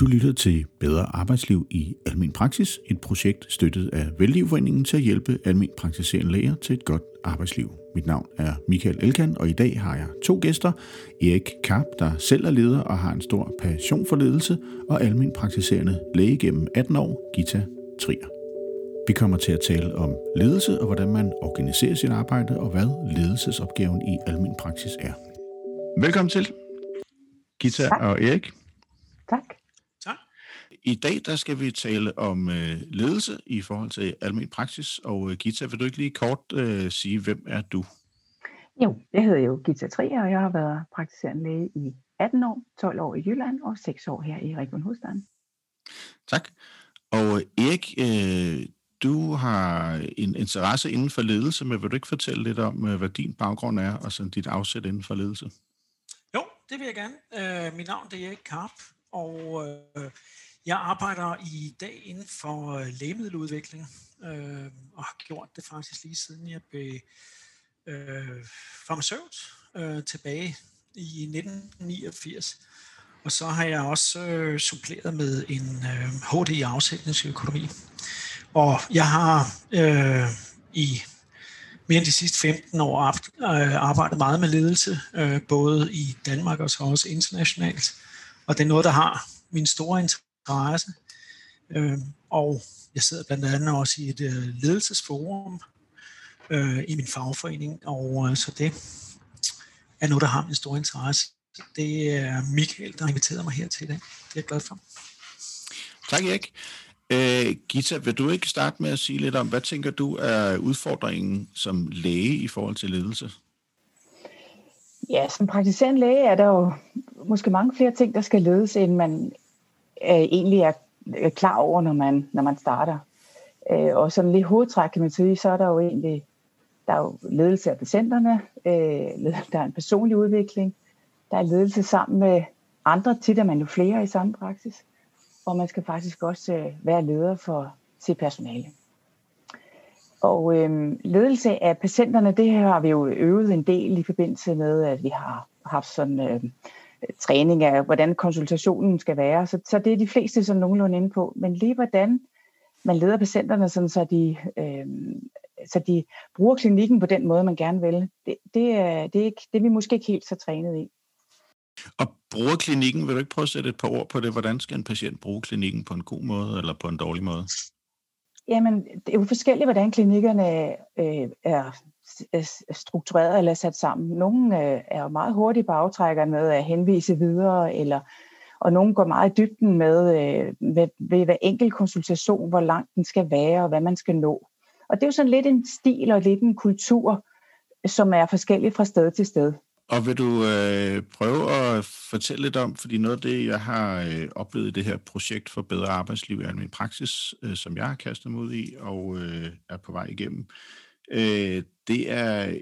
Du lytter til Bedre Arbejdsliv i Almen Praksis, et projekt støttet af Vældigforeningen til at hjælpe almen praktiserende læger til et godt arbejdsliv. Mit navn er Michael Elkan, og i dag har jeg to gæster. Erik Karp, der selv er leder og har en stor passion for ledelse, og almen praktiserende læge gennem 18 år, Gita Trier. Vi kommer til at tale om ledelse og hvordan man organiserer sit arbejde, og hvad ledelsesopgaven i almen praksis er. Velkommen til, Gita tak. og Erik. Tak. I dag der skal vi tale om øh, ledelse i forhold til almen praksis. Og øh, Gita, vil du ikke lige kort øh, sige, hvem er du? Jo, jeg hedder jo Gita Trier, og jeg har været praktiserende læge i 18 år, 12 år i Jylland og 6 år her i Region Hovedstaden. Tak. Og Erik, øh, du har en interesse inden for ledelse, men vil du ikke fortælle lidt om, øh, hvad din baggrund er, og sådan dit afsæt inden for ledelse? Jo, det vil jeg gerne. Øh, mit navn det er Erik Karp, og øh, jeg arbejder i dag inden for øh, lægemiddeludvikling, øh, og har gjort det faktisk lige siden jeg blev øh, farmaceut øh, tilbage i 1989. Og så har jeg også øh, suppleret med en øh, HD i afsætningsøkonomi. Og jeg har øh, i mere end de sidste 15 år øh, arbejdet meget med ledelse, øh, både i Danmark og så også internationalt. Og det er noget, der har min store interesse. Øh, og jeg sidder blandt andet også i et øh, ledelsesforum øh, i min fagforening, og øh, så det er noget, der har min store interesse. Det er Michael, der har inviteret mig her til i dag. Det er jeg glad for. Tak, Erik. Øh, Gita, vil du ikke starte med at sige lidt om, hvad tænker du er udfordringen som læge i forhold til ledelse? Ja, som praktiserende læge er der jo måske mange flere ting, der skal ledes, end man øh, egentlig er, klar over, når man, når man starter. Øh, og sådan lidt hovedtræk, kan man sige, så er der jo egentlig der er jo ledelse af patienterne, øh, der er en personlig udvikling, der er ledelse sammen med andre, tit er man jo flere i samme praksis, og man skal faktisk også øh, være leder for sit personale. Og øh, ledelse af patienterne, det har vi jo øvet en del i forbindelse med, at vi har haft sådan øh, træning af, hvordan konsultationen skal være. Så, så det er de fleste sådan nogenlunde inde på. Men lige hvordan man leder patienterne, sådan, så, de, øh, så de bruger klinikken på den måde, man gerne vil, det, det, er, det, er, ikke, det er vi måske ikke helt så trænet i. Og bruger klinikken, vil du ikke prøve at sætte et par ord på det? Hvordan skal en patient bruge klinikken på en god måde eller på en dårlig måde? Jamen, det er jo forskelligt, hvordan klinikkerne øh, er Øh, øh, struktureret eller sat sammen. Nogle øh, er meget hurtige på aftrækkerne med at henvise videre, eller, og nogle går meget i dybden med, med ved hver enkelt konsultation, hvor lang den skal være, og hvad man skal nå. Og det er jo sådan lidt en stil og lidt en kultur, som er forskellig fra sted til sted. Og vil du øh, prøve at fortælle lidt om, fordi noget af det, jeg har øh, oplevet i det her projekt for bedre arbejdsliv i min praksis, øh, som jeg har kastet mig ud i og øh, er på vej igennem, øh, øh, det er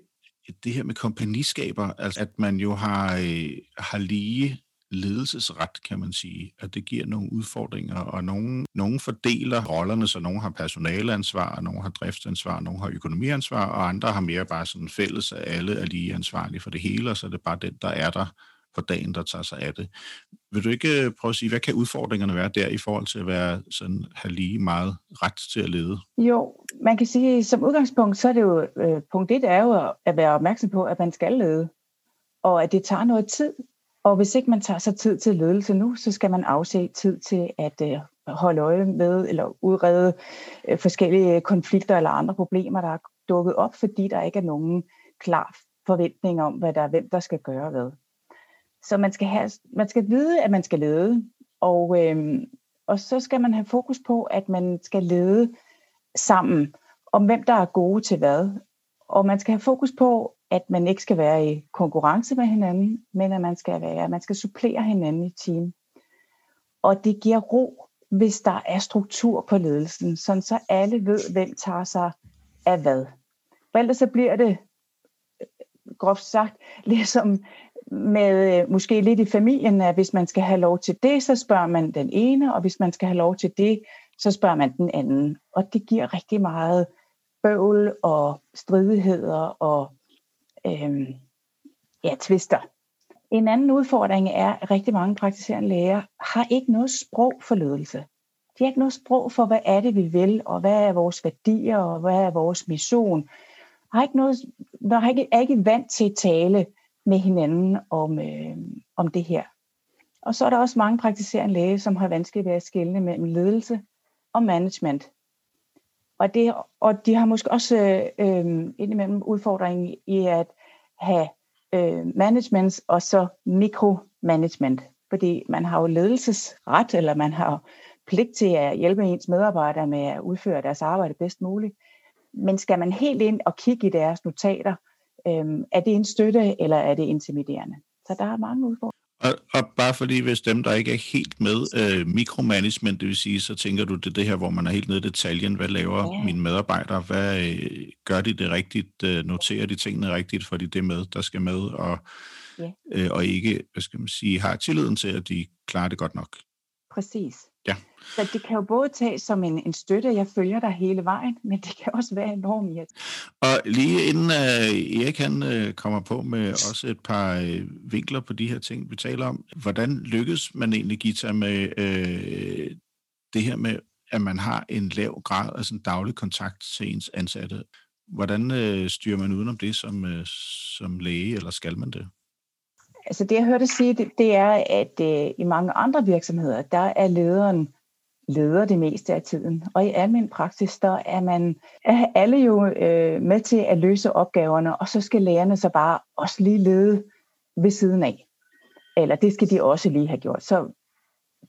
det her med kompagniskaber, altså at man jo har, øh, har lige ledelsesret, kan man sige, at det giver nogle udfordringer, og nogen, nogen fordeler rollerne, så nogen har personaleansvar, nogen har driftsansvar, nogen har økonomiansvar, og andre har mere bare sådan fælles, at alle er lige ansvarlige for det hele, og så er det bare den, der er der på dagen, der tager sig af det. Vil du ikke øh, prøve at sige, hvad kan udfordringerne være der i forhold til at være sådan, have lige meget ret til at lede? Jo, man kan sige, som udgangspunkt, så er det jo, øh, punkt et er jo at være opmærksom på, at man skal lede, og at det tager noget tid. Og hvis ikke man tager sig tid til ledelse nu, så skal man afse tid til at øh, holde øje med eller udrede øh, forskellige konflikter eller andre problemer, der er dukket op, fordi der ikke er nogen klar forventning om, hvad der er, hvem der skal gøre hvad. Så man skal, have, man skal vide, at man skal lede, og, øh, og så skal man have fokus på, at man skal lede sammen om, hvem der er gode til hvad. Og man skal have fokus på, at man ikke skal være i konkurrence med hinanden, men at man skal være, man skal supplere hinanden i team. Og det giver ro, hvis der er struktur på ledelsen, sådan så alle ved, hvem tager sig af hvad. For ellers så bliver det, groft sagt, ligesom med øh, måske lidt i familien, at hvis man skal have lov til det, så spørger man den ene, og hvis man skal have lov til det, så spørger man den anden. Og det giver rigtig meget bøvl og stridigheder og øhm, ja, tvister. En anden udfordring er, at rigtig mange praktiserende læger har ikke noget sprog for ledelse. De har ikke noget sprog for, hvad er det, vi vil, og hvad er vores værdier, og hvad er vores mission. Har ikke noget, der har ikke, er ikke vant til at tale med hinanden om, øh, om det her. Og så er der også mange praktiserende læger, som har vanskeligt ved at skelne mellem ledelse og management. Og, det, og de har måske også øh, øh indimellem udfordringen i at have øh, management og så mikromanagement. Fordi man har jo ledelsesret, eller man har pligt til at hjælpe ens medarbejdere med at udføre deres arbejde bedst muligt. Men skal man helt ind og kigge i deres notater, øh, er det en støtte, eller er det intimiderende? Så der er mange udfordringer. Og, og bare fordi, hvis dem, der ikke er helt med øh, mikromanagement, det vil sige, så tænker du, det er det her, hvor man er helt nede i detaljen. Hvad laver ja. mine medarbejdere? Hvad øh, gør de det rigtigt? Øh, noterer de tingene rigtigt, fordi det er med, der skal med? Og, ja. øh, og ikke, hvad skal man sige, har tilliden til, at de klarer det godt nok. Præcis. Ja. Så det kan jo både tages som en, en støtte, jeg følger dig hele vejen, men det kan også være enormt i Og lige inden uh, Erik han uh, kommer på med også et par uh, vinkler på de her ting, vi taler om, hvordan lykkes man egentlig, Gita, med uh, det her med, at man har en lav grad af sådan daglig kontakt til ens ansatte? Hvordan uh, styrer man udenom det som, uh, som læge, eller skal man det? Altså det, jeg hørte sige, det, det er, at øh, i mange andre virksomheder, der er lederen leder det meste af tiden. Og i almindelig praksis, der er man er alle jo øh, med til at løse opgaverne, og så skal lærerne så bare også lige lede ved siden af. Eller det skal de også lige have gjort. Så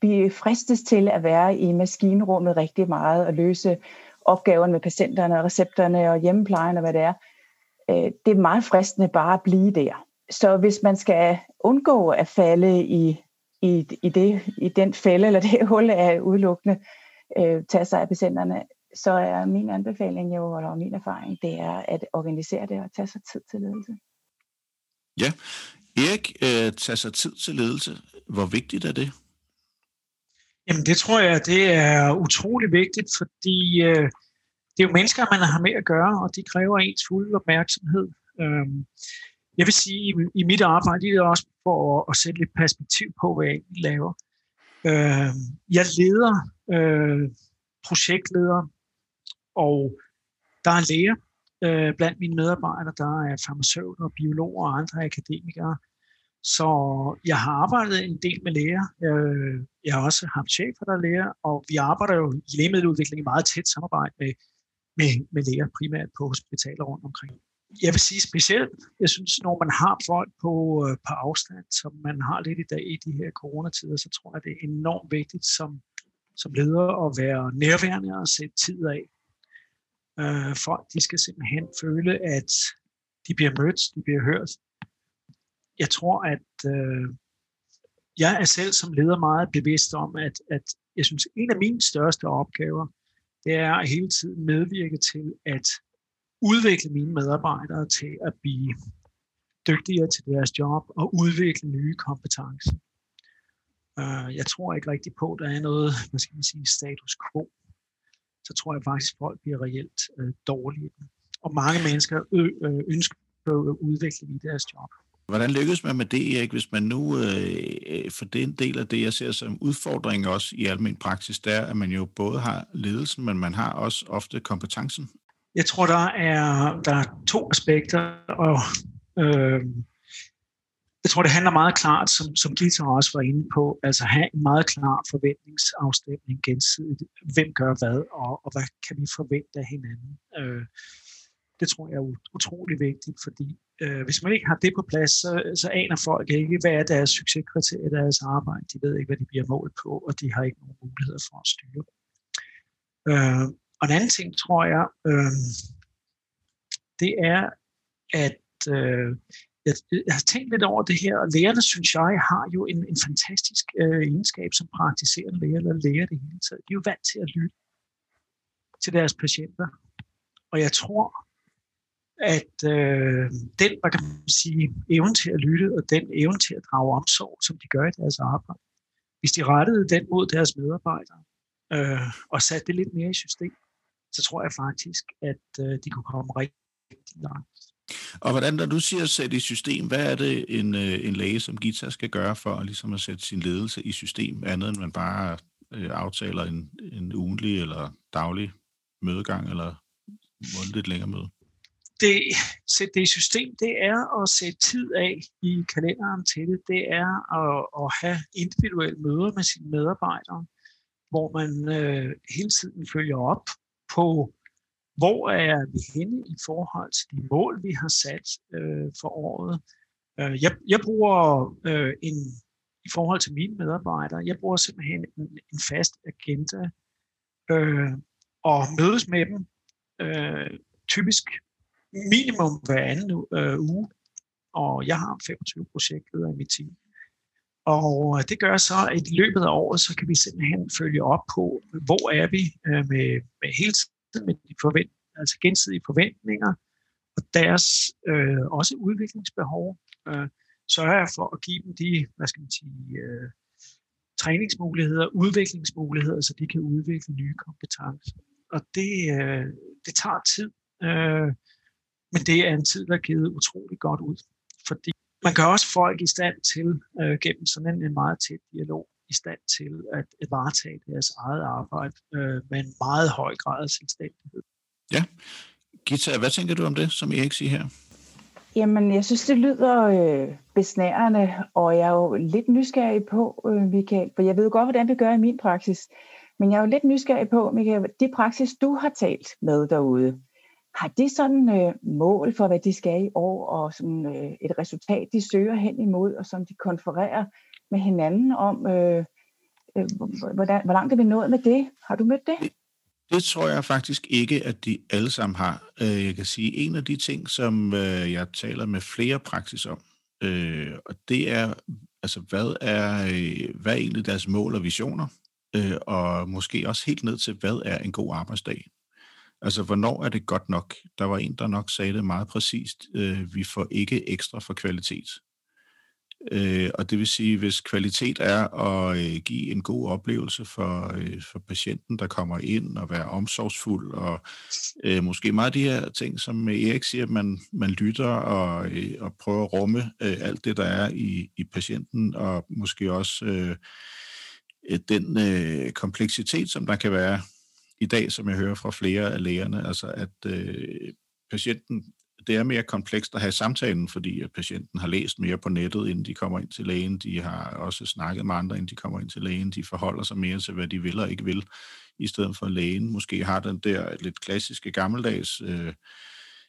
vi fristes til at være i maskinrummet rigtig meget og løse opgaverne med patienterne, og recepterne og hjemmeplejen og hvad det er. Øh, det er meget fristende bare at blive der. Så hvis man skal undgå at falde i, i, i, det, i den fælde eller det hul af udelukkende øh, tage sig af patienterne, så er min anbefaling jo, eller min erfaring, det er at organisere det og tage sig tid til ledelse. Ja. Erik, øh, tage sig tid til ledelse. Hvor vigtigt er det? Jamen det tror jeg, det er utrolig vigtigt, fordi øh, det er jo mennesker, man har med at gøre, og de kræver ens fulde opmærksomhed. Øh, jeg vil sige, i, i mit arbejde, det er også for at, at sætte lidt perspektiv på, hvad jeg egentlig laver. Øh, jeg leder øh, projektleder, og der er læger øh, blandt mine medarbejdere, der er farmaceuter, biologer og andre akademikere. Så jeg har arbejdet en del med læger. Øh, jeg har også haft chefer, der er læger, og vi arbejder jo i lægemiddeludvikling i meget tæt samarbejde med, med, med læger, primært på hospitaler rundt omkring jeg vil sige specielt, jeg synes, når man har folk på, øh, på afstand, som man har lidt i dag i de her coronatider, så tror jeg, det er enormt vigtigt som, som leder at være nærværende og sætte tid af. Øh, folk, de skal simpelthen føle, at de bliver mødt, de bliver hørt. Jeg tror, at øh, jeg er selv som leder meget bevidst om, at, at jeg synes, en af mine største opgaver, det er at hele tiden medvirke til, at udvikle mine medarbejdere til at blive dygtigere til deres job og udvikle nye kompetencer. Øh, jeg tror ikke rigtig på, at der er noget, hvad skal man sige, status quo. Så tror jeg faktisk, at folk bliver reelt øh, dårlige. Og mange mennesker øh, ønsker at udvikle i deres job. Hvordan lykkes man med det, Erik, hvis man nu, øh, for det er en del af det, jeg ser som udfordring også i almen praksis, det er, at man jo både har ledelsen, men man har også ofte kompetencen. Jeg tror, der er, der er to aspekter, og øh, jeg tror, det handler meget klart, som, som Gita også var inde på, altså have en meget klar forventningsafstemning gensidigt. Hvem gør hvad, og, og hvad kan vi forvente af hinanden? Øh, det tror jeg er utrolig vigtigt, fordi øh, hvis man ikke har det på plads, så, så aner folk ikke, hvad er deres succeskriterie i deres arbejde. De ved ikke, hvad de bliver målt på, og de har ikke nogen muligheder for at styre. Øh, og en anden ting, tror jeg, øh, det er, at øh, jeg, jeg har tænkt lidt over det her, og lærerne, synes jeg, har jo en, en fantastisk øh, egenskab som praktiserende læger, eller læger det hele taget. De er jo vant til at lytte til deres patienter. Og jeg tror, at øh, den, hvad kan man sige, evne til at lytte, og den evne til at drage omsorg, som de gør i deres arbejde, hvis de rettede den mod deres medarbejdere, øh, og satte det lidt mere i system, så tror jeg faktisk, at øh, de kunne komme rigtig langt. Og hvordan, når du siger sætte i system, hvad er det en, øh, en læge som Gita skal gøre for ligesom at sætte sin ledelse i system, andet end man bare øh, aftaler en, en ugenlig eller daglig mødegang eller månedligt længere møde? Det, sætte det i system, det er at sætte tid af i kalenderen til det. Det er at, at have individuelle møder med sine medarbejdere, hvor man øh, hele tiden følger op på hvor er vi henne i forhold til de mål, vi har sat øh, for året? Øh, jeg, jeg bruger øh, en, i forhold til mine medarbejdere, jeg bruger simpelthen en, en fast agenda øh, og mødes med dem øh, typisk minimum hver anden øh, uge, og jeg har 25 projektledere i mit team. Og øh, det gør så, at i løbet af året, så kan vi simpelthen følge op på, hvor er vi øh, med, med hele med de forvent, altså gensidige forventninger, og deres øh, også udviklingsbehov, øh, sørger jeg for at give dem de, hvad skal man sige, øh, træningsmuligheder, udviklingsmuligheder, så de kan udvikle nye kompetencer. Og det, øh, det tager tid, øh, men det er en tid, der er givet utrolig godt ud. Fordi man gør også folk i stand til, øh, gennem sådan en, en meget tæt dialog, i stand til at, at varetage deres eget arbejde øh, med en meget høj grad af selvstændighed. Ja. Gita, hvad tænker du om det, som Erik siger her? Jamen, jeg synes, det lyder øh, besnærende, og jeg er jo lidt nysgerrig på, øh, Michael, for jeg ved godt, hvordan vi gør i min praksis, men jeg er jo lidt nysgerrig på, Michael, de praksis, du har talt med derude, har de sådan øh, mål for, hvad de skal i år, og sådan, øh, et resultat, de søger hen imod, og som de konfererer med hinanden om, øh, øh, hvordan, hvor langt er vi nået med det? Har du mødt det? Det tror jeg faktisk ikke, at de alle sammen har. Øh, jeg kan sige, en af de ting, som øh, jeg taler med flere praksis om, øh, og det er, altså, hvad er, øh, hvad er egentlig deres mål og visioner? Og måske også helt ned til, hvad er en god arbejdsdag? Altså, hvornår er det godt nok? Der var en, der nok sagde det meget præcist. Øh, vi får ikke ekstra for kvalitet. Øh, og det vil sige, hvis kvalitet er at øh, give en god oplevelse for, øh, for patienten, der kommer ind og være omsorgsfuld, og øh, måske meget af de her ting, som Erik siger, at man, man lytter og, øh, og prøver at rumme øh, alt det, der er i, i patienten, og måske også øh, øh den øh, kompleksitet, som der kan være i dag, som jeg hører fra flere af lægerne, altså at øh, patienten det er mere komplekst at have samtalen, fordi at patienten har læst mere på nettet, inden de kommer ind til lægen. De har også snakket med andre, inden de kommer ind til lægen. De forholder sig mere til, hvad de vil og ikke vil, i stedet for lægen måske har den der lidt klassiske gammeldags øh,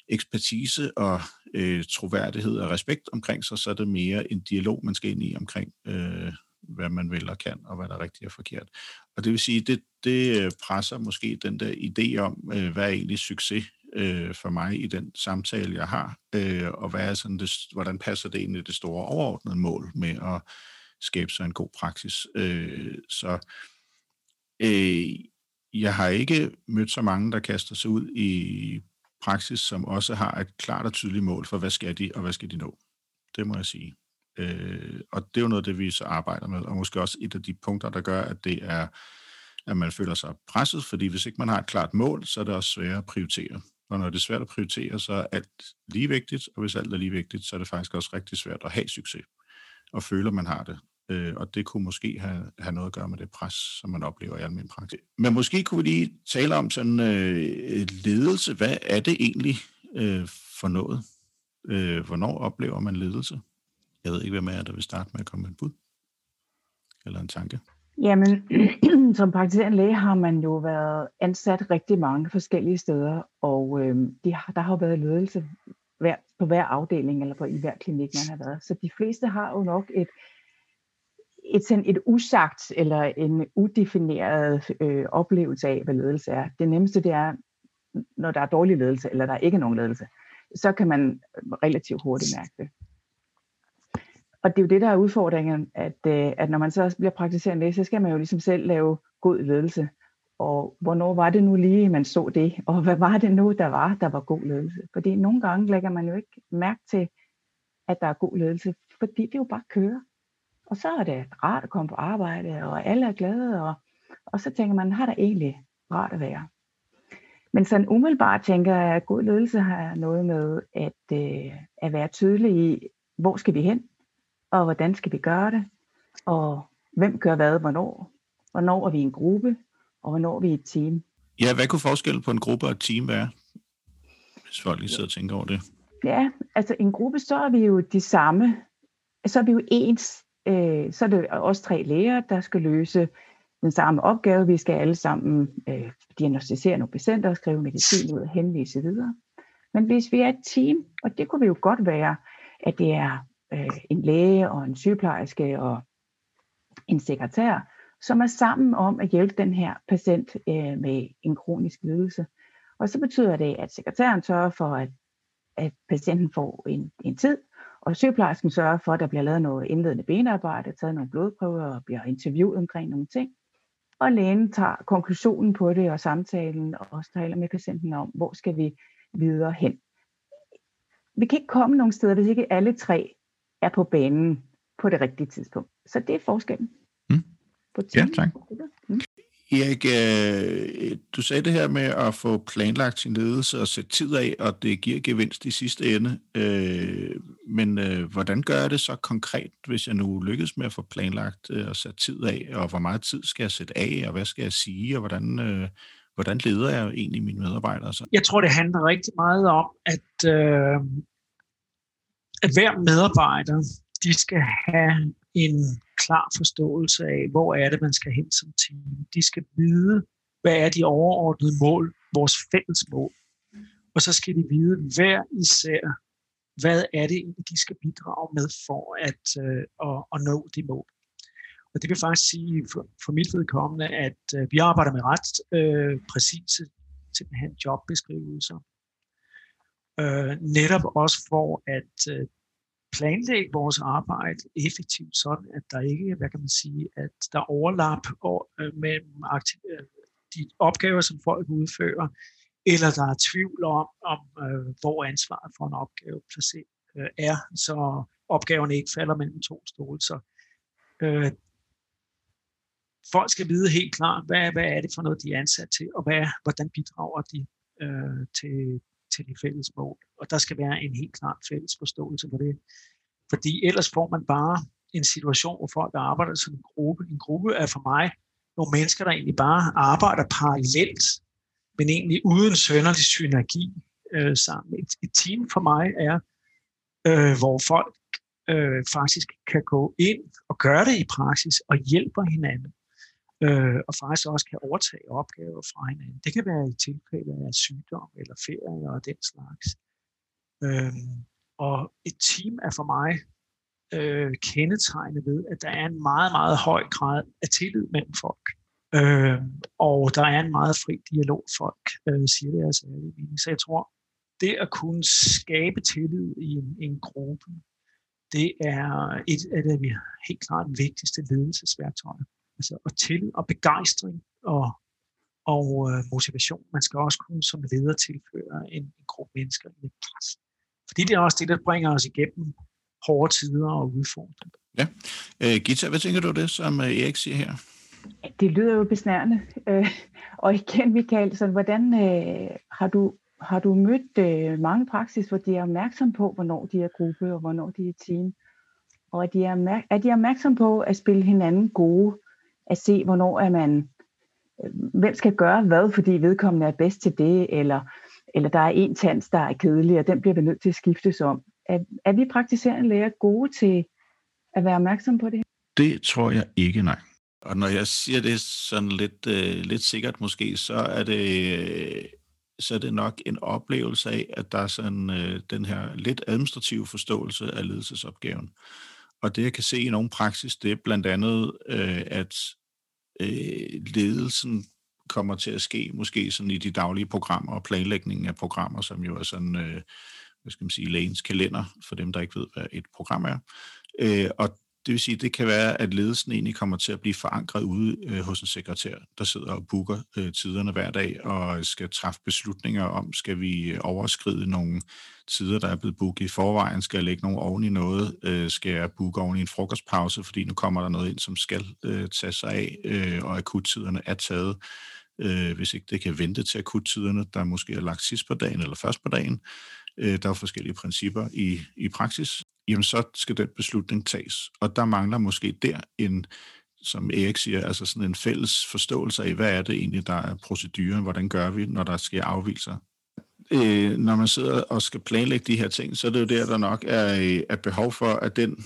ekspertise og øh, troværdighed og respekt omkring sig, så er det mere en dialog, man skal ind i omkring, øh, hvad man vil og kan, og hvad der er rigtigt og forkert. Og det vil sige, det, det øh, presser måske den der idé om, øh, hvad er egentlig succes øh, for mig i den samtale, jeg har, øh, og hvad er sådan det, hvordan passer det ind i det store overordnede mål med at skabe sig en god praksis. Øh, så øh, jeg har ikke mødt så mange, der kaster sig ud i praksis, som også har et klart og tydeligt mål for, hvad skal de, og hvad skal de nå. Det må jeg sige. Øh, og det er jo noget det, vi så arbejder med, og måske også et af de punkter, der gør, at det er, at man føler sig presset, fordi hvis ikke man har et klart mål, så er det også sværere at prioritere. Og når det er svært at prioritere, så er alt lige vigtigt, og hvis alt er lige vigtigt, så er det faktisk også rigtig svært at have succes, og føle, at man har det. Øh, og det kunne måske have, have noget at gøre med det pres, som man oplever i almindelig praksis. Men måske kunne vi lige tale om sådan øh, ledelse. Hvad er det egentlig øh, for noget? Øh, hvornår oplever man ledelse? Jeg ved ikke, hvem er der vil starte med at komme med en bud? Eller en tanke? Jamen, som praktiserende læge har man jo været ansat rigtig mange forskellige steder, og øh, de har, der har jo været ledelse hver, på hver afdeling eller på i hver klinik, man har været. Så de fleste har jo nok et, et, sådan et usagt eller en udefineret øh, oplevelse af, hvad ledelse er. Det nemmeste det er, når der er dårlig ledelse, eller der er ikke nogen ledelse, så kan man relativt hurtigt mærke det. Og det er jo det, der er udfordringen, at, øh, at når man så bliver praktiserende læge, så skal man jo ligesom selv lave god ledelse. Og hvornår var det nu lige, man så det? Og hvad var det nu, der var, der var god ledelse? Fordi nogle gange lægger man jo ikke mærke til, at der er god ledelse, fordi det jo bare kører. Og så er det rart at komme på arbejde, og alle er glade, og, og så tænker man, har der egentlig rart at være? Men sådan umiddelbart tænker jeg, at god ledelse har noget med at, øh, at være tydelig i, hvor skal vi hen, og hvordan skal vi gøre det, og hvem gør hvad, hvornår. Hvornår er vi en gruppe, og hvornår er vi et team. Ja, hvad kunne forskellen på en gruppe og et team være, hvis folk lige sidder og tænker over det? Ja, altså en gruppe, så er vi jo de samme, så er vi jo ens, øh, så er det også tre læger, der skal løse den samme opgave. Vi skal alle sammen øh, diagnostisere nogle patienter, skrive medicin ud og henvise videre. Men hvis vi er et team, og det kunne vi jo godt være, at det er øh, en læge og en sygeplejerske og en sekretær, som er sammen om at hjælpe den her patient øh, med en kronisk lidelse. Og så betyder det, at sekretæren sørger for, at, at patienten får en, en tid, og sygeplejersken sørger for, at der bliver lavet noget indledende benarbejde, taget nogle blodprøver og bliver interviewet omkring nogle ting. Og lægen tager konklusionen på det og samtalen og også taler med patienten om, hvor skal vi videre hen. Vi kan ikke komme nogen steder, hvis ikke alle tre er på banen på det rigtige tidspunkt. Så det er forskellen. Mm. På ja, tak. Mm. Erik, øh, du sagde det her med at få planlagt sin ledelse og sætte tid af, og det giver gevinst i sidste ende. Øh, men øh, hvordan gør jeg det så konkret, hvis jeg nu lykkes med at få planlagt og sat tid af, og hvor meget tid skal jeg sætte af, og hvad skal jeg sige, og hvordan, hvordan leder jeg egentlig mine medarbejdere? Så? Jeg tror, det handler rigtig meget om, at, øh, at hver medarbejder, de skal have en klar forståelse af, hvor er det, man skal hen som team. De skal vide, hvad er de overordnede mål, vores fælles mål. Og så skal de vide hver især, hvad er det de skal bidrage med for at, øh, at, at nå de mål. Og det vil faktisk sige for, for mit vedkommende, at øh, vi arbejder med ret øh, præcise simpelthen jobbeskrivelser. Øh, netop også for at øh, planlægge vores arbejde effektivt, sådan at der ikke, hvad kan man sige, at der er overlap øh, mellem øh, de opgaver, som folk udfører, eller der er tvivl om, om øh, hvor ansvaret for en opgave placeret øh, er, så opgaven ikke falder mellem to stole. Så øh, folk skal vide helt klart, hvad, hvad er det for noget, de er ansat til, og hvad, hvordan bidrager de øh, til, til de fælles mål. Og der skal være en helt klart fælles forståelse for det. Fordi ellers får man bare en situation, hvor folk arbejder som en gruppe. En gruppe er for mig nogle mennesker, der egentlig bare arbejder parallelt, men egentlig uden sønderlig synergi øh, sammen. Et, et team for mig er, øh, hvor folk øh, faktisk kan gå ind og gøre det i praksis og hjælper hinanden øh, og faktisk også kan overtage opgaver fra hinanden. Det kan være i tilfælde af sygdom eller ferie og den slags. Øh, og et team er for mig øh, kendetegnet ved, at der er en meget, meget høj grad af tillid mellem folk. Øh, og der er en meget fri dialog, folk øh, siger deres ærlige mening. Så jeg tror, det at kunne skabe tillid i en, en gruppe, det er et af de helt klart vigtigste ledelsesværktøjer altså, og tillid og begejstring og, og øh, motivation. Man skal også kunne som leder tilføre en, en gruppe mennesker lidt plads. Fordi det er også det, der bringer os igennem hårde tider og udfordringer. Ja. Øh, Gita, hvad tænker du det, som øh, Erik siger her? Det lyder jo besnærende. Øh, og igen, Michael, så hvordan øh, har du har du mødt øh, mange praksis, hvor de er opmærksom på, hvornår de er gruppe og hvornår de er team? Og er de, er, er de opmærksom på at spille hinanden gode at se, hvornår er man, øh, hvem skal gøre hvad, fordi vedkommende er bedst til det, eller, eller der er en tands, der er kedelig, og den bliver vi nødt til at skiftes om. Er, er vi praktiserende læger gode til at være opmærksom på det? Det tror jeg ikke, nej. Og når jeg siger det sådan lidt, øh, lidt sikkert måske, så er det øh, så er det nok en oplevelse af, at der er sådan øh, den her lidt administrative forståelse af ledelsesopgaven. Og det, jeg kan se i nogle praksis, det er blandt andet, øh, at øh, ledelsen kommer til at ske, måske sådan i de daglige programmer og planlægningen af programmer, som jo er sådan, øh, hvad skal man sige, lægens kalender, for dem, der ikke ved, hvad et program er. Øh, og det vil sige, det kan være, at ledelsen egentlig kommer til at blive forankret ude øh, hos en sekretær, der sidder og booker øh, tiderne hver dag og skal træffe beslutninger om, skal vi øh, overskride nogle tider, der er blevet booket i forvejen, skal jeg lægge nogle oven i noget, øh, skal jeg booke oven i en frokostpause, fordi nu kommer der noget ind, som skal øh, tage sig af, øh, og akuttiderne er taget. øh, hvis ikke det kan vente til akuttiderne, der måske er lagt sidst på dagen eller først på dagen. Øh, der er forskellige principper i, i praksis. Jamen, så skal den beslutning tages. Og der mangler måske der en, som Erik siger, altså sådan en fælles forståelse af, hvad er det egentlig, der er proceduren, hvordan gør vi, når der sker afvielser. Øh, når man sidder og skal planlægge de her ting, så er det jo der, der nok er, øh, er behov for, at den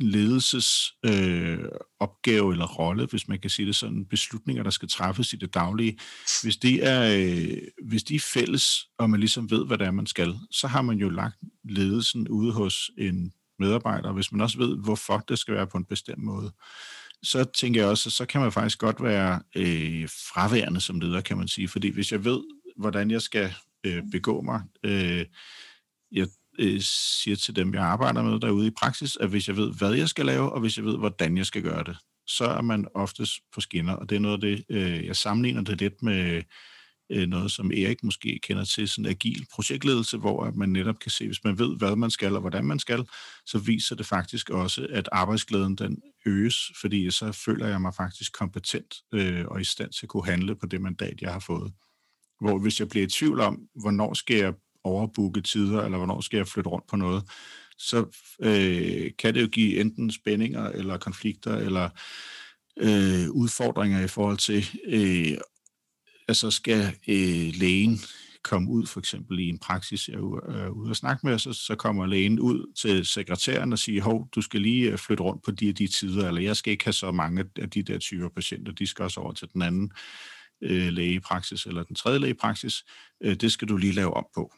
ledelses øh, opgave eller rolle, hvis man kan sige det sådan, beslutninger, der skal træffes i det daglige, hvis de er, øh, hvis de er fælles, og man ligesom ved, hvad det er, man skal, så har man jo lagt ledelsen ude hos en medarbejder, hvis man også ved, hvorfor det skal være på en bestemt måde. Så tænker jeg også, at så kan man faktisk godt være øh, fraværende som leder, kan man sige. Fordi hvis jeg ved, hvordan jeg skal øh, begå mig, øh, jeg øh, siger til dem, jeg arbejder med derude i praksis, at hvis jeg ved, hvad jeg skal lave, og hvis jeg ved, hvordan jeg skal gøre det, så er man oftest på skinner. Og det er noget af det, øh, jeg sammenligner det lidt med Øh, noget, som Erik måske kender til, sådan agil projektledelse, hvor man netop kan se, hvis man ved, hvad man skal og hvordan man skal, så viser det faktisk også, at arbejdsglæden den øges, fordi så føler jeg mig faktisk kompetent øh, og i stand til at kunne handle på det mandat, jeg har fået. Hvor hvis jeg bliver i tvivl om, hvornår skal jeg overbooke tider, eller hvornår skal jeg flytte rundt på noget, så øh, kan det jo give enten spændinger, eller konflikter, eller øh, udfordringer i forhold til, øh, altså skal øh, lægen komme ud for eksempel i en praksis, jeg er ude og snakke med, så, så kommer lægen ud til sekretæren og siger, hov, du skal lige øh, flytte rundt på de og de tider, eller jeg skal ikke have så mange af de der typer patienter, de skal også over til den anden øh, lægepraksis, eller den tredje lægepraksis, øh, det skal du lige lave op på.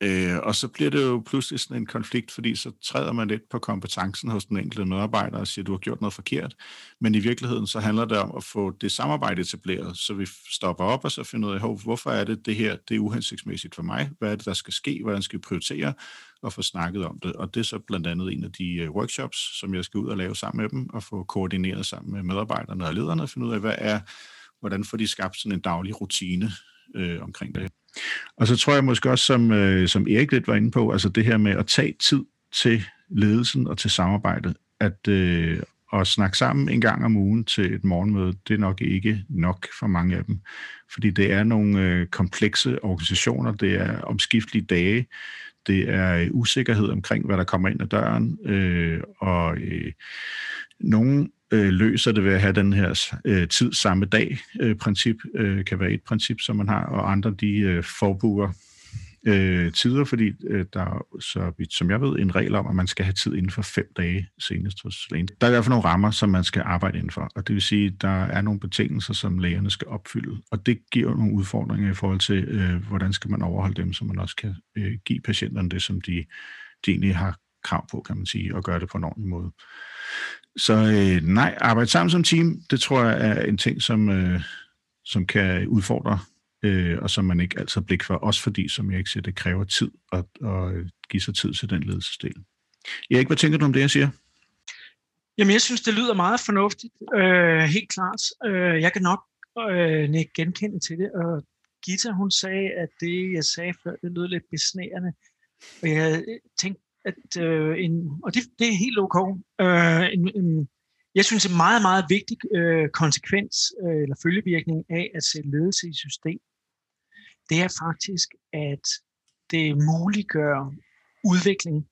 Øh, og så bliver det jo pludselig sådan en konflikt, fordi så træder man lidt på kompetencen hos den enkelte medarbejder og siger, at du har gjort noget forkert. Men i virkeligheden så handler det om at få det samarbejde etableret, så vi stopper op og så finder ud af, hvorfor er det det her, det er uhensigtsmæssigt for mig? Hvad er det, der skal ske? Hvordan skal vi prioritere? Og få snakket om det. Og det er så blandt andet en af de øh, workshops, som jeg skal ud og lave sammen med dem, og få koordineret sammen med medarbejderne og lederne, og finde ud af, hvad er, hvordan får de skabt sådan en daglig rutine øh, omkring det. Og så tror jeg måske også, som, øh, som Erik lidt var inde på, altså det her med at tage tid til ledelsen og til samarbejdet, at øh, at snakke sammen en gang om ugen til et morgenmøde, det er nok ikke nok for mange af dem. Fordi det er nogle øh, komplekse organisationer, det er omskiftelige dage, det er øh, usikkerhed omkring, hvad der kommer ind ad døren, øh, og øh, nogle øh, løser det ved at have den her øh, tid samme dag øh, princip, øh, kan være et princip, som man har, og andre de øh, forbruger øh, tider, fordi øh, der er, så vidt som jeg ved, en regel om, at man skal have tid inden for fem dage senest hos lægen. Der er i hvert fald nogle rammer, som man skal arbejde inden for, og det vil sige, at der er nogle betingelser, som lægerne skal opfylde, og det giver nogle udfordringer i forhold til, øh, hvordan skal man overholde dem, så man også kan øh, give patienterne det, som de, de egentlig har krav på, kan man sige, og gøre det på en ordentlig måde. Så øh, nej, arbejde sammen som team, det tror jeg er en ting, som, øh, som kan udfordre, øh, og som man ikke altid har blik for, også fordi, som jeg ikke siger, det kræver tid at, at give sig tid til den ledelsesdel. Erik, hvad tænker du om det, jeg siger? Jamen, jeg synes, det lyder meget fornuftigt. Øh, helt klart. Øh, jeg kan nok øh, ikke genkende til det. Og Gita, hun sagde, at det, jeg sagde før, det lød lidt besnærende. Og jeg tænkte at øh, en, og det, det er helt ok, øh, en, en, jeg synes en meget, meget vigtig øh, konsekvens øh, eller følgevirkning af at sætte ledelse i system, det er faktisk, at det muliggør udvikling.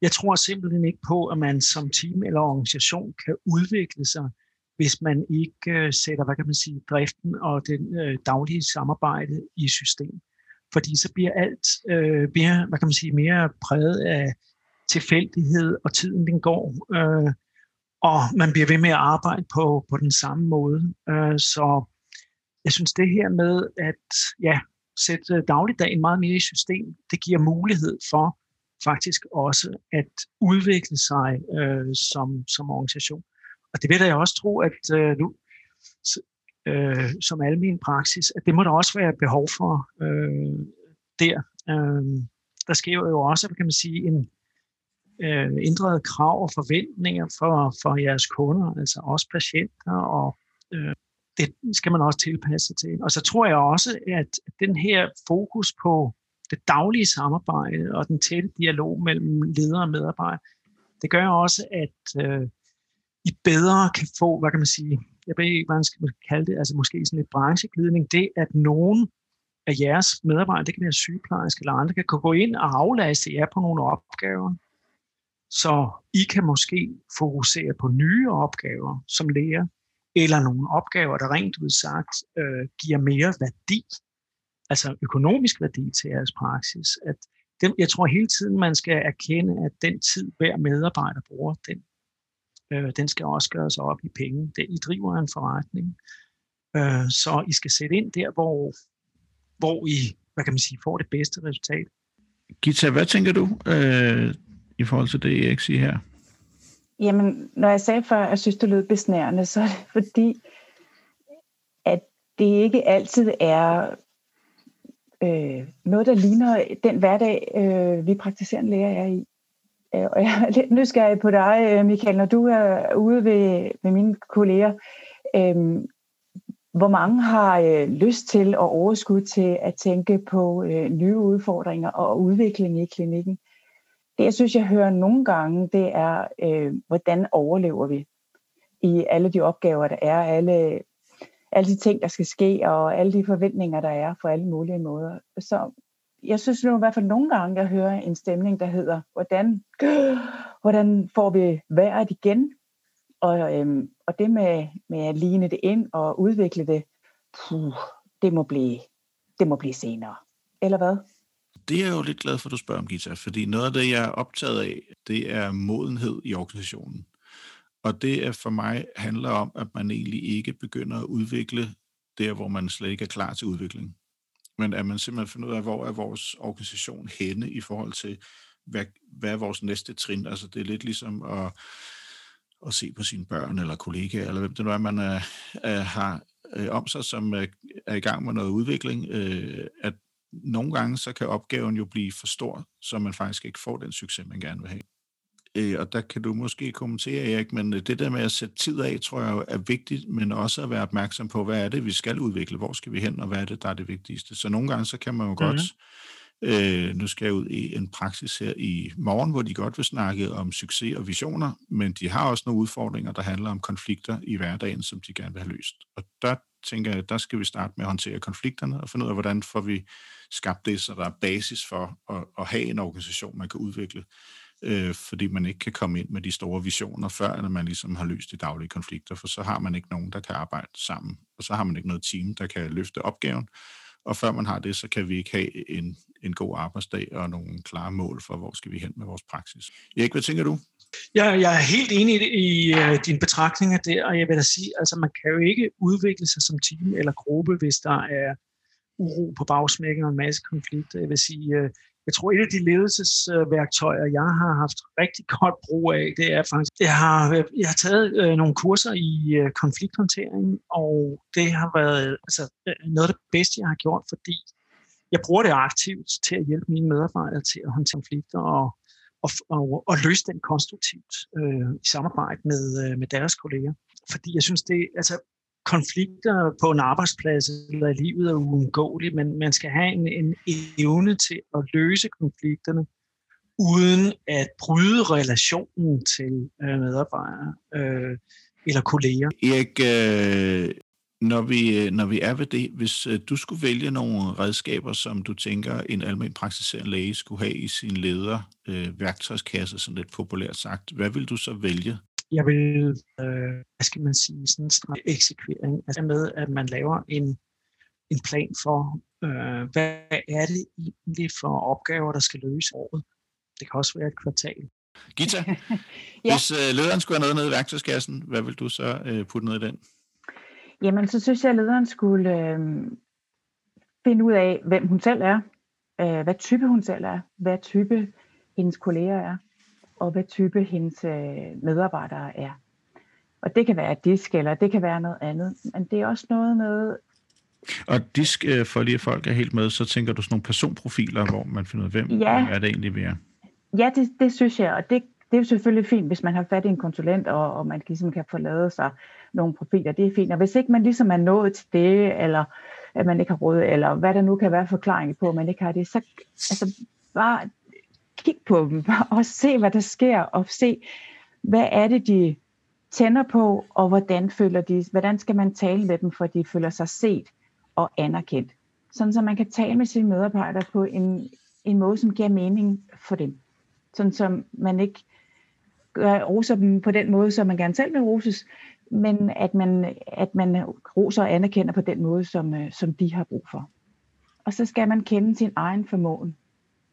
Jeg tror simpelthen ikke på, at man som team eller organisation kan udvikle sig, hvis man ikke øh, sætter, hvad kan man sige, driften og den øh, daglige samarbejde i system fordi så bliver alt øh, mere, hvad kan man sige, mere præget af tilfældighed, og tiden den går, øh, og man bliver ved med at arbejde på, på den samme måde. Øh, så jeg synes det her med at ja, sætte øh, dagligdagen meget mere i system, det giver mulighed for faktisk også at udvikle sig øh, som, som organisation. Og det vil jeg også tro, at øh, nu, øh, som almen praksis, at det må der også være behov for øh, der. Øh, der sker jo også, kan man sige, en øh, ændrede krav og forventninger for, for jeres kunder, altså også patienter, og øh, det skal man også tilpasse sig til. Og så tror jeg også, at den her fokus på det daglige samarbejde og den tætte dialog mellem ledere og medarbejdere, det gør også, at øh, I bedre kan få, hvad kan man sige, jeg ved ikke, hvad man skal kalde det, altså måske sådan lidt brancheglidning, det at nogen af jeres medarbejdere, det kan være sygeplejerske eller andre, kan gå ind og aflaste jer på nogle opgaver, så I kan måske fokusere på nye opgaver som lærer, eller nogle opgaver, der rent udsagt øh, giver mere værdi, altså økonomisk værdi til jeres praksis. At den, jeg tror hele tiden, man skal erkende, at den tid, hver medarbejder bruger, den, øh, den skal også gøres op i penge. Det, I driver en forretning. Øh, så I skal sætte ind der, hvor, hvor I hvad kan man sige, får det bedste resultat. Gita, hvad tænker du øh, i forhold til det, Erik siger her? Jamen, når jeg sagde før, at jeg synes, det lød besnærende, så er det fordi, at det ikke altid er øh, noget, der ligner den hverdag, øh, vi praktiserende læger er i. Øh, og jeg er lidt nysgerrig på dig, øh, Michael, når du er ude ved, ved mine kolleger. Øh, hvor mange har øh, lyst til og overskud til at tænke på øh, nye udfordringer og udvikling i klinikken? Det, jeg synes, jeg hører nogle gange, det er, øh, hvordan overlever vi i alle de opgaver, der er, alle, alle de ting, der skal ske, og alle de forventninger, der er på alle mulige måder. Så jeg synes nu i hvert fald nogle gange, jeg hører en stemning, der hedder, hvordan, hvordan får vi vejret igen? Og, øhm, og det med, med at ligne det ind og udvikle det, puh, det må blive, det må blive senere. Eller hvad? Det er jeg jo lidt glad for, at du spørger om, Gita, fordi noget af det, jeg er optaget af, det er modenhed i organisationen. Og det er for mig handler om, at man egentlig ikke begynder at udvikle der, hvor man slet ikke er klar til udvikling. Men at man simpelthen finder ud af, hvor er vores organisation henne i forhold til, hvad, hvad er vores næste trin. Altså det er lidt ligesom at, at se på sine børn eller kollegaer, eller hvem det nu er, man er, er, har øh, om sig, som er, er i gang med noget udvikling, øh, at nogle gange så kan opgaven jo blive for stor, så man faktisk ikke får den succes, man gerne vil have. Øh, og der kan du måske kommentere, Erik, men øh, det der med at sætte tid af, tror jeg er vigtigt, men også at være opmærksom på, hvad er det, vi skal udvikle, hvor skal vi hen, og hvad er det, der er det vigtigste. Så nogle gange, så kan man jo mm-hmm. godt, øh, nu skal jeg ud i en praksis her i morgen, hvor de godt vil snakke om succes og visioner, men de har også nogle udfordringer, der handler om konflikter i hverdagen, som de gerne vil have løst. Og der tænker jeg, der skal vi starte med at håndtere konflikterne og finde ud af, hvordan får vi skabt det, så der er basis for at, at have en organisation, man kan udvikle, øh, fordi man ikke kan komme ind med de store visioner, før man ligesom har løst de daglige konflikter, for så har man ikke nogen, der kan arbejde sammen, og så har man ikke noget team, der kan løfte opgaven, og før man har det, så kan vi ikke have en, en god arbejdsdag og nogle klare mål for, hvor skal vi hen med vores praksis. Erik, hvad tænker du? Jeg, jeg er helt enig i, i uh, dine betragtninger der, og jeg vil da sige, altså man kan jo ikke udvikle sig som team eller gruppe, hvis der er uro på bagsmækken og en masse konflikter. Jeg vil sige, uh, jeg tror, et af de ledelsesværktøjer, jeg har haft rigtig godt brug af, det er faktisk, jeg har, jeg har taget øh, nogle kurser i øh, konflikthåndtering, og det har været altså, øh, noget af det bedste, jeg har gjort, fordi jeg bruger det aktivt til at hjælpe mine medarbejdere til at håndtere konflikter og og, og, og løse den konstruktivt øh, i samarbejde med, øh, med deres kolleger. Fordi jeg synes, det altså konflikter på en arbejdsplads eller i livet er uundgåelige, men man skal have en, en evne til at løse konflikterne, uden at bryde relationen til øh, medarbejdere øh, eller kolleger. Erik, øh, når vi, øh, når vi er ved det, hvis øh, du skulle vælge nogle redskaber, som du tænker, en almindelig praktiserende læge skulle have i sin leder øh, værktøjskasse, sådan lidt populært sagt, hvad vil du så vælge? Jeg vil, øh, hvad skal man sige, sådan en eksekvering, altså med, at man laver en, en plan for, øh, hvad er det egentlig for opgaver, der skal løse året. Det kan også være et kvartal. Gita, ja. hvis øh, lederen skulle have noget nede i værktøjskassen, hvad vil du så øh, putte ned i den? Jamen, så synes jeg, at lederen skulle øh, finde ud af, hvem hun selv er, øh, hvad type hun selv er, hvad type hendes kolleger er, og hvad type hendes øh, medarbejdere er. Og det kan være disk, eller det kan være noget andet, men det er også noget med... Og disk, øh, for lige at folk er helt med, så tænker du sådan nogle personprofiler, hvor man finder ud af, hvem ja. er det egentlig, vi er? Ja, det, det synes jeg, og det, det er jo selvfølgelig fint, hvis man har fat i en konsulent, og, og man ligesom kan få lavet sig nogle profiler, det er fint. Og hvis ikke man ligesom er nået til det, eller at man ikke har råd, eller hvad der nu kan være forklaring på, at man ikke har det, så altså, bare kig på dem, og se, hvad der sker, og se, hvad er det, de tænder på, og hvordan føler de, hvordan skal man tale med dem, for de føler sig set og anerkendt. Sådan så man kan tale med sine medarbejdere på en, en måde, som giver mening for dem. Sådan som man ikke gør, roser dem på den måde, som man gerne selv vil roses, men at man, at man roser og anerkender på den måde, som, øh, som de har brug for. Og så skal man kende sin egen formåen.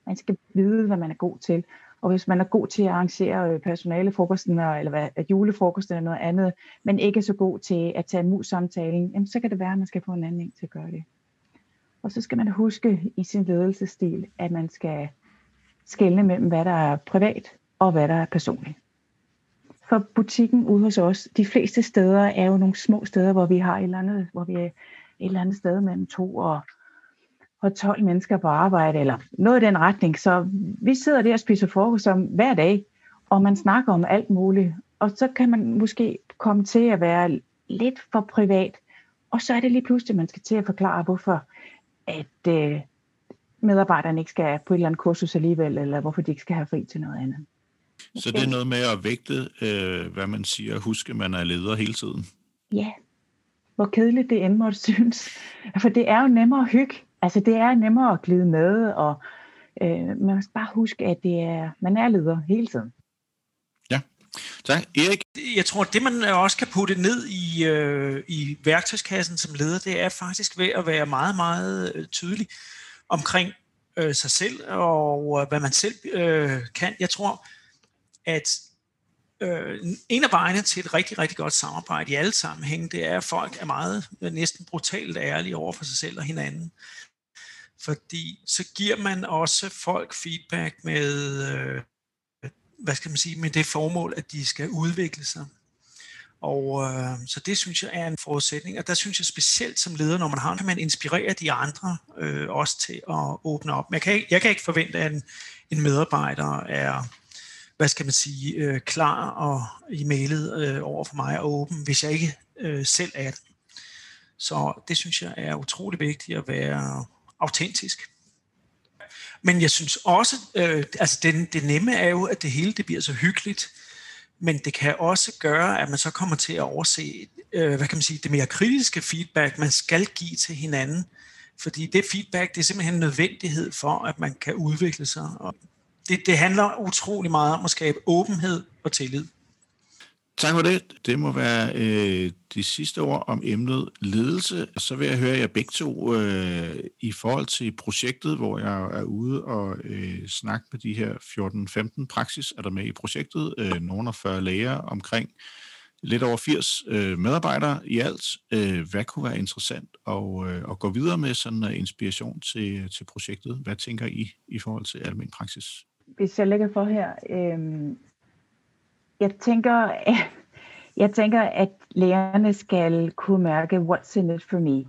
Man skal vide, hvad man er god til. Og hvis man er god til at arrangere øh, personalefrokosten, eller hvad, øh, julefrokosten eller noget andet, men ikke er så god til at tage imod samtalen, jamen, så kan det være, at man skal få en anden en til at gøre det. Og så skal man huske i sin ledelsesstil, at man skal skelne mellem, hvad der er privat og hvad der er personligt. For butikken ude hos os, de fleste steder er jo nogle små steder, hvor vi har et eller andet, hvor vi er et eller andet sted mellem to og, og 12 mennesker på arbejde, eller noget i den retning. Så vi sidder der og spiser frokost om hver dag, og man snakker om alt muligt. Og så kan man måske komme til at være lidt for privat, og så er det lige pludselig, man skal til at forklare, hvorfor at øh, medarbejderne ikke skal på et eller andet kursus alligevel, eller hvorfor de ikke skal have fri til noget andet. Så det er noget med at vægte, øh, hvad man siger, huske, man er leder hele tiden? Ja, hvor kedeligt det end måtte synes. For det er jo nemmere at hygge. Altså det er nemmere at glide med, og øh, man skal bare huske, at det er, man er leder hele tiden. Ja, tak. Erik? Jeg tror, det man også kan putte ned i, øh, i værktøjskassen som leder, det er faktisk ved at være meget, meget øh, tydelig omkring øh, sig selv og øh, hvad man selv øh, kan. Jeg tror, at øh, en af vejene til et rigtig, rigtig godt samarbejde i alle sammenhænge, det er, at folk er meget øh, næsten brutalt ærlige over for sig selv og hinanden. Fordi så giver man også folk feedback med, øh, hvad skal man sige, med det formål, at de skal udvikle sig. Og øh, så det synes jeg er en forudsætning, og der synes jeg specielt som leder, når man har, kan man inspirere de andre øh, også til at åbne op. Men jeg kan, ikke, jeg kan ikke forvente, at en, en medarbejder er hvad skal man sige, øh, klar og i mailet øh, over for mig og åben, hvis jeg ikke øh, selv er det. Så det synes jeg er utrolig vigtigt at være autentisk. Men jeg synes også, øh, altså det, det nemme er jo, at det hele det bliver så hyggeligt, men det kan også gøre, at man så kommer til at overse, øh, hvad kan man sige, det mere kritiske feedback, man skal give til hinanden. Fordi det feedback, det er simpelthen en nødvendighed for, at man kan udvikle sig. Og det, det handler utrolig meget om at skabe åbenhed og tillid. Tak for det. Det må være øh, de sidste ord om emnet ledelse. Så vil jeg høre jer begge to øh, i forhold til projektet, hvor jeg er ude og øh, snakke med de her 14-15 praksis, er der med i projektet. Øh, nogle af 40 læger omkring lidt over 80 øh, medarbejdere i alt. Øh, hvad kunne være interessant at, øh, at gå videre med sådan en inspiration til, til projektet? Hvad tænker I i forhold til almen praksis? hvis jeg lægger for her, øh, jeg tænker, jeg tænker, at lærerne skal kunne mærke, what's in it for me.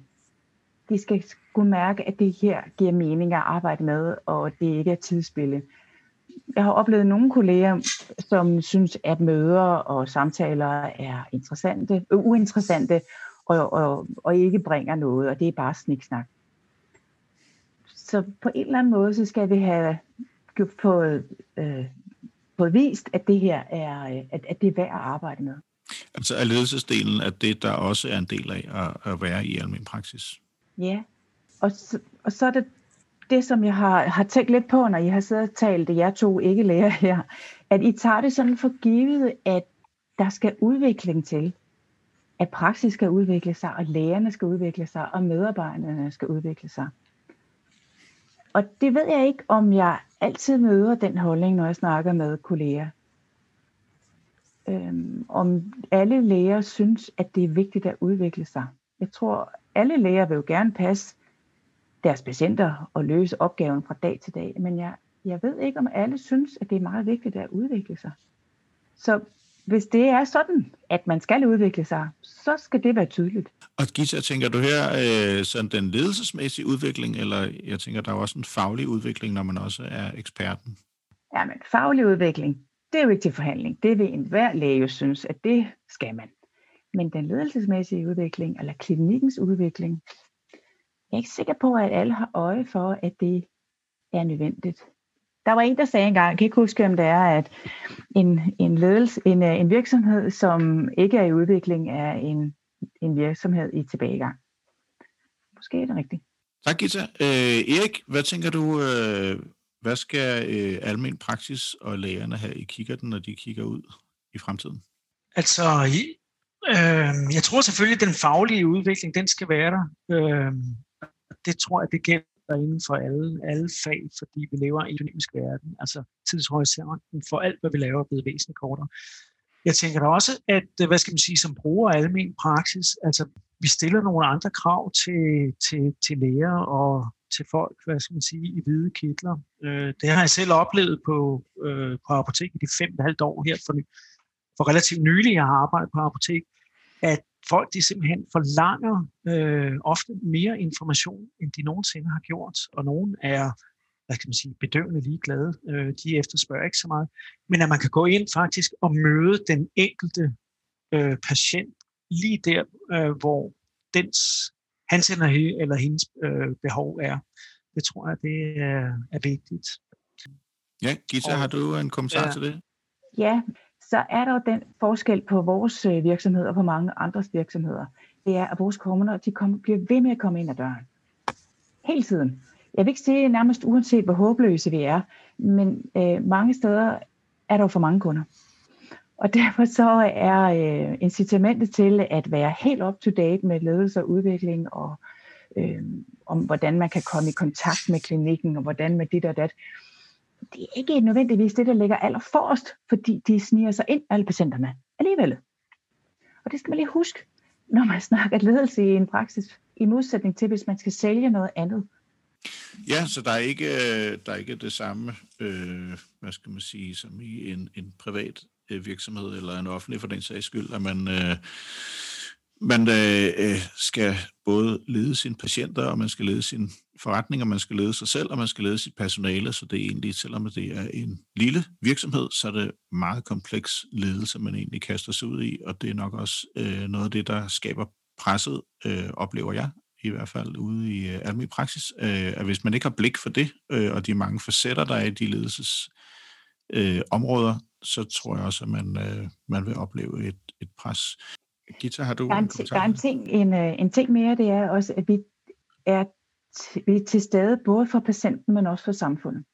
De skal kunne mærke, at det her giver mening at arbejde med, og det ikke er tidsspille. Jeg har oplevet nogle kolleger, som synes, at møder og samtaler er interessante, øh, uinteressante, og, og, og ikke bringer noget, og det er bare sniksnak. Så på en eller anden måde, så skal vi have fået, øh, fået vist, at det her er, øh, at, at det er værd at arbejde med. Altså er ledelsesdelen at det, der også er en del af at, at være i almen praksis? Ja, og så, og så er det det, som jeg har, har tænkt lidt på, når I har siddet og talt, det jeg to ikke lærer her, at I tager det sådan for givet, at der skal udvikling til. At praksis skal udvikle sig, og lærerne skal udvikle sig, og medarbejderne skal udvikle sig. Og det ved jeg ikke, om jeg altid møder den holdning, når jeg snakker med kolleger. Øhm, om alle læger synes, at det er vigtigt at udvikle sig. Jeg tror, alle læger vil jo gerne passe deres patienter og løse opgaven fra dag til dag, men jeg, jeg ved ikke, om alle synes, at det er meget vigtigt at udvikle sig. Så hvis det er sådan, at man skal udvikle sig, så skal det være tydeligt. Og Gita, tænker du her øh, sådan den ledelsesmæssige udvikling, eller jeg tænker, der er også en faglig udvikling, når man også er eksperten? Ja, men faglig udvikling, det er jo ikke til forhandling. Det vil enhver læge jo synes, at det skal man. Men den ledelsesmæssige udvikling, eller klinikkens udvikling, jeg er ikke sikker på, at alle har øje for, at det er nødvendigt. Der var en, der sagde engang, jeg kan ikke huske, om det er, at en, en, ledelse, en, øh, en virksomhed, som ikke er i udvikling, er en, en virksomhed i tilbagegang. Måske er det rigtigt. Tak, Gita. Øh, Erik, hvad tænker du, øh, hvad skal øh, almen praksis og lægerne have i kikkerten, når de kigger ud i fremtiden? Altså, øh, jeg tror selvfølgelig, at den faglige udvikling, den skal være der. Øh, det tror jeg, det gælder inden for alle, alle fag, fordi vi lever i en dynamisk verden. Altså, tidshorisonten for alt, hvad vi laver, er blevet væsentligt kortere. Jeg tænker da også, at, øh, hvad skal man sige, som bruger almen praksis, altså vi stiller nogle andre krav til, til, til læger og til folk, hvad skal man sige, i hvide kitler. Øh, det har jeg selv oplevet på, øh, på apoteket i de fem og halvt år her for, for relativt nylig, jeg har arbejdet på apotek, at folk de simpelthen forlanger øh, ofte mere information, end de nogensinde har gjort, og nogen er hvad skal man sige, bedøvende ligeglade. Øh, de efterspørger ikke så meget. Men at man kan gå ind faktisk og møde den enkelte øh, patient lige der, øh, hvor dens, hans eller hendes øh, behov er. Det tror jeg, det er, er vigtigt. Ja, Gita, og, har du en kommentar ja, til det? Ja, så er der den forskel på vores øh, virksomhed og på mange andres virksomheder. Det er, at vores kunder de kommer, bliver ved med at komme ind ad døren. Hele tiden. Jeg vil ikke sige nærmest uanset, hvor håbløse vi er, men øh, mange steder er der jo for mange kunder. Og derfor så er øh, incitamentet til at være helt up to date med ledelse og udvikling og øh, om hvordan man kan komme i kontakt med klinikken og hvordan med dit og dat. Det er ikke nødvendigvis det, der ligger aller forrest, fordi de sniger sig ind, alle patienterne, alligevel. Og det skal man lige huske, når man snakker ledelse i en praksis, i modsætning til, hvis man skal sælge noget andet. Ja, så der er ikke, øh, der er ikke det samme, øh, hvad skal man sige, som i en, en privat øh, virksomhed eller en offentlig for den sags skyld, at man, øh, man øh, øh, skal både lede sine patienter, og man skal lede sin forretning, og man skal lede sig selv, og man skal lede sit personale, så det er egentlig, selvom det er en lille virksomhed, så er det meget kompleks ledelse, man egentlig kaster sig ud i, og det er nok også øh, noget af det, der skaber presset, øh, oplever jeg, i hvert fald ude i øh, almindelig praksis, øh, at hvis man ikke har blik for det, øh, og de mange facetter, der er i de ledelses øh, områder, så tror jeg også, at man, øh, man vil opleve et, et pres. Gita, har du der er en, en Der er en ting, en, øh, en ting mere, det er også, at vi er, vi er til stede både for patienten, men også for samfundet.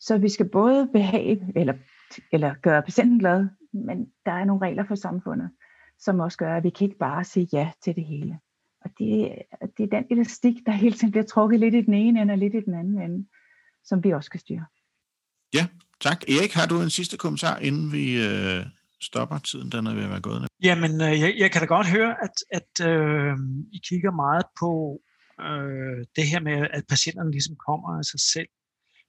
Så vi skal både behage, eller, eller gøre patienten glad, men der er nogle regler for samfundet, som også gør, at vi kan ikke bare sige ja til det hele. Og det, det er den elastik, der hele tiden bliver trukket lidt i den ene ende og lidt i den anden ende, som vi også skal styre. Ja, tak. Erik, har du en sidste kommentar, inden vi øh, stopper tiden, den er ved at være gået? Jamen, øh, jeg, jeg kan da godt høre, at, at øh, I kigger meget på øh, det her med, at patienterne ligesom kommer af sig selv.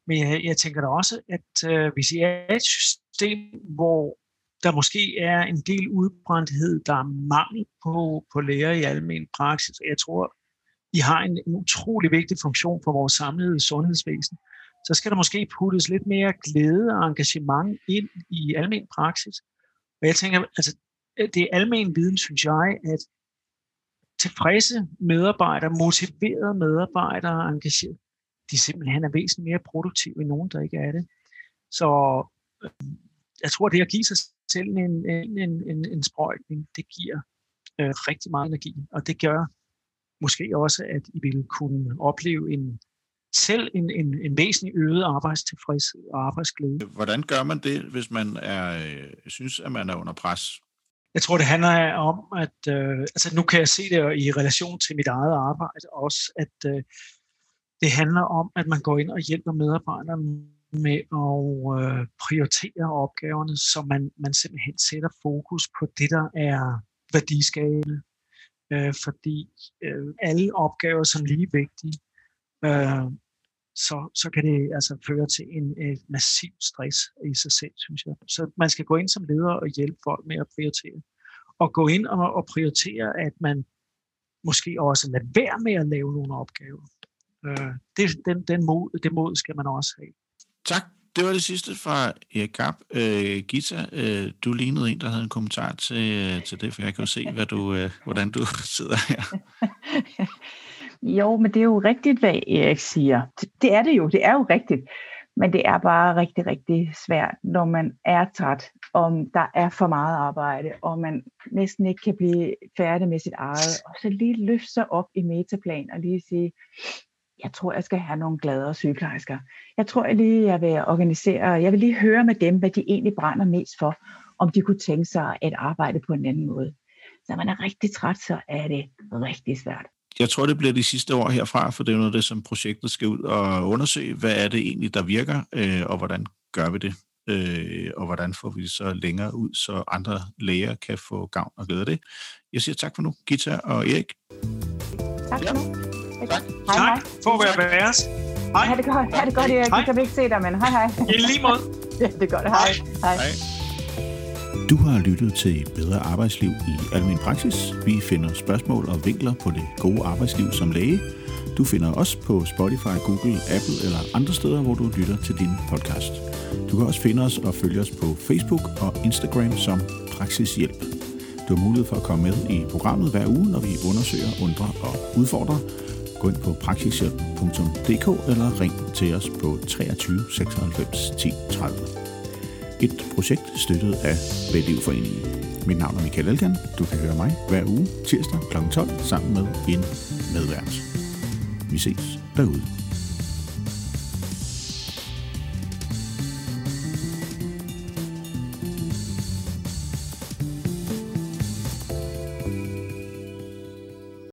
Men jeg, jeg tænker da også, at øh, hvis I er et system, hvor der måske er en del udbrændthed, der er mangel på, på læger i almen praksis. Jeg tror, I har en, en utrolig vigtig funktion for vores samlede sundhedsvæsen. Så skal der måske puttes lidt mere glæde og engagement ind i almen praksis. Og jeg tænker, altså, øh, det er almen viden, synes jeg, at tilfredse medarbejdere, motiverede medarbejdere, engageret, de simpelthen er væsentligt mere produktive end nogen, der ikke er det. Så øh, jeg tror, det at give sig selv en, en, en, en sprøjtning, det giver øh, rigtig meget energi, og det gør måske også, at I vil kunne opleve en selv en, en, en væsentlig øget arbejdstilfredshed og arbejdsglæde. Hvordan gør man det, hvis man er, øh, synes, at man er under pres? Jeg tror, det handler om, at øh, altså nu kan jeg se det i relation til mit eget arbejde også, at øh, det handler om, at man går ind og hjælper medarbejderne med at øh, prioritere opgaverne, så man, man simpelthen sætter fokus på det, der er værdiskabende. Øh, fordi øh, alle opgaver som lige vigtige, øh, så, så kan det altså føre til en et massiv stress i sig selv, synes jeg. Så man skal gå ind som leder og hjælpe folk med at prioritere. Og gå ind og, og prioritere, at man måske også lader være med at lave nogle opgaver. Øh, det, den, den mod, det mod skal man også have. Tak. Det var det sidste fra Erik Kapp. Øh, Gita, øh, du lignede en, der havde en kommentar til, øh, til det, for jeg kan jo se, hvad du, øh, hvordan du sidder her. jo, men det er jo rigtigt, hvad Erik siger. Det er det jo, det er jo rigtigt. Men det er bare rigtig, rigtig svært, når man er træt, om der er for meget arbejde, og man næsten ikke kan blive færdig med sit eget. Og så lige løfte sig op i metaplan og lige sige, jeg tror, jeg skal have nogle gladere sygeplejersker. Jeg tror jeg lige, jeg vil organisere, jeg vil lige høre med dem, hvad de egentlig brænder mest for, om de kunne tænke sig at arbejde på en anden måde. Så når man er rigtig træt, så er det rigtig svært. Jeg tror, det bliver de sidste år herfra, for det er noget af det, som projektet skal ud og undersøge. Hvad er det egentlig, der virker, øh, og hvordan gør vi det? Øh, og hvordan får vi det så længere ud, så andre læger kan få gavn og glæde af det. Jeg siger tak for nu, Gita og Erik. Tak for nu. Tak. Hej, tak hej. for at være med os. Hej. Ha' det godt, ha' det godt Erik. Hej. kan vi ikke se dig, men hej hej. I lige måde. ja, det er godt. Hej. hej. hej. Du har lyttet til Bedre Arbejdsliv i Almen Praksis. Vi finder spørgsmål og vinkler på det gode arbejdsliv som læge. Du finder os på Spotify, Google, Apple eller andre steder, hvor du lytter til din podcast. Du kan også finde os og følge os på Facebook og Instagram som Praksishjælp. Du har mulighed for at komme med i programmet hver uge, når vi undersøger, undrer og udfordrer. Gå ind på praksishjælp.dk eller ring til os på 23 96 10 30. Et projekt støttet af Vældlivforeningen. Mit navn er Michael Elgan. Du kan høre mig hver uge tirsdag kl. 12 sammen med en medvært. Vi ses derude.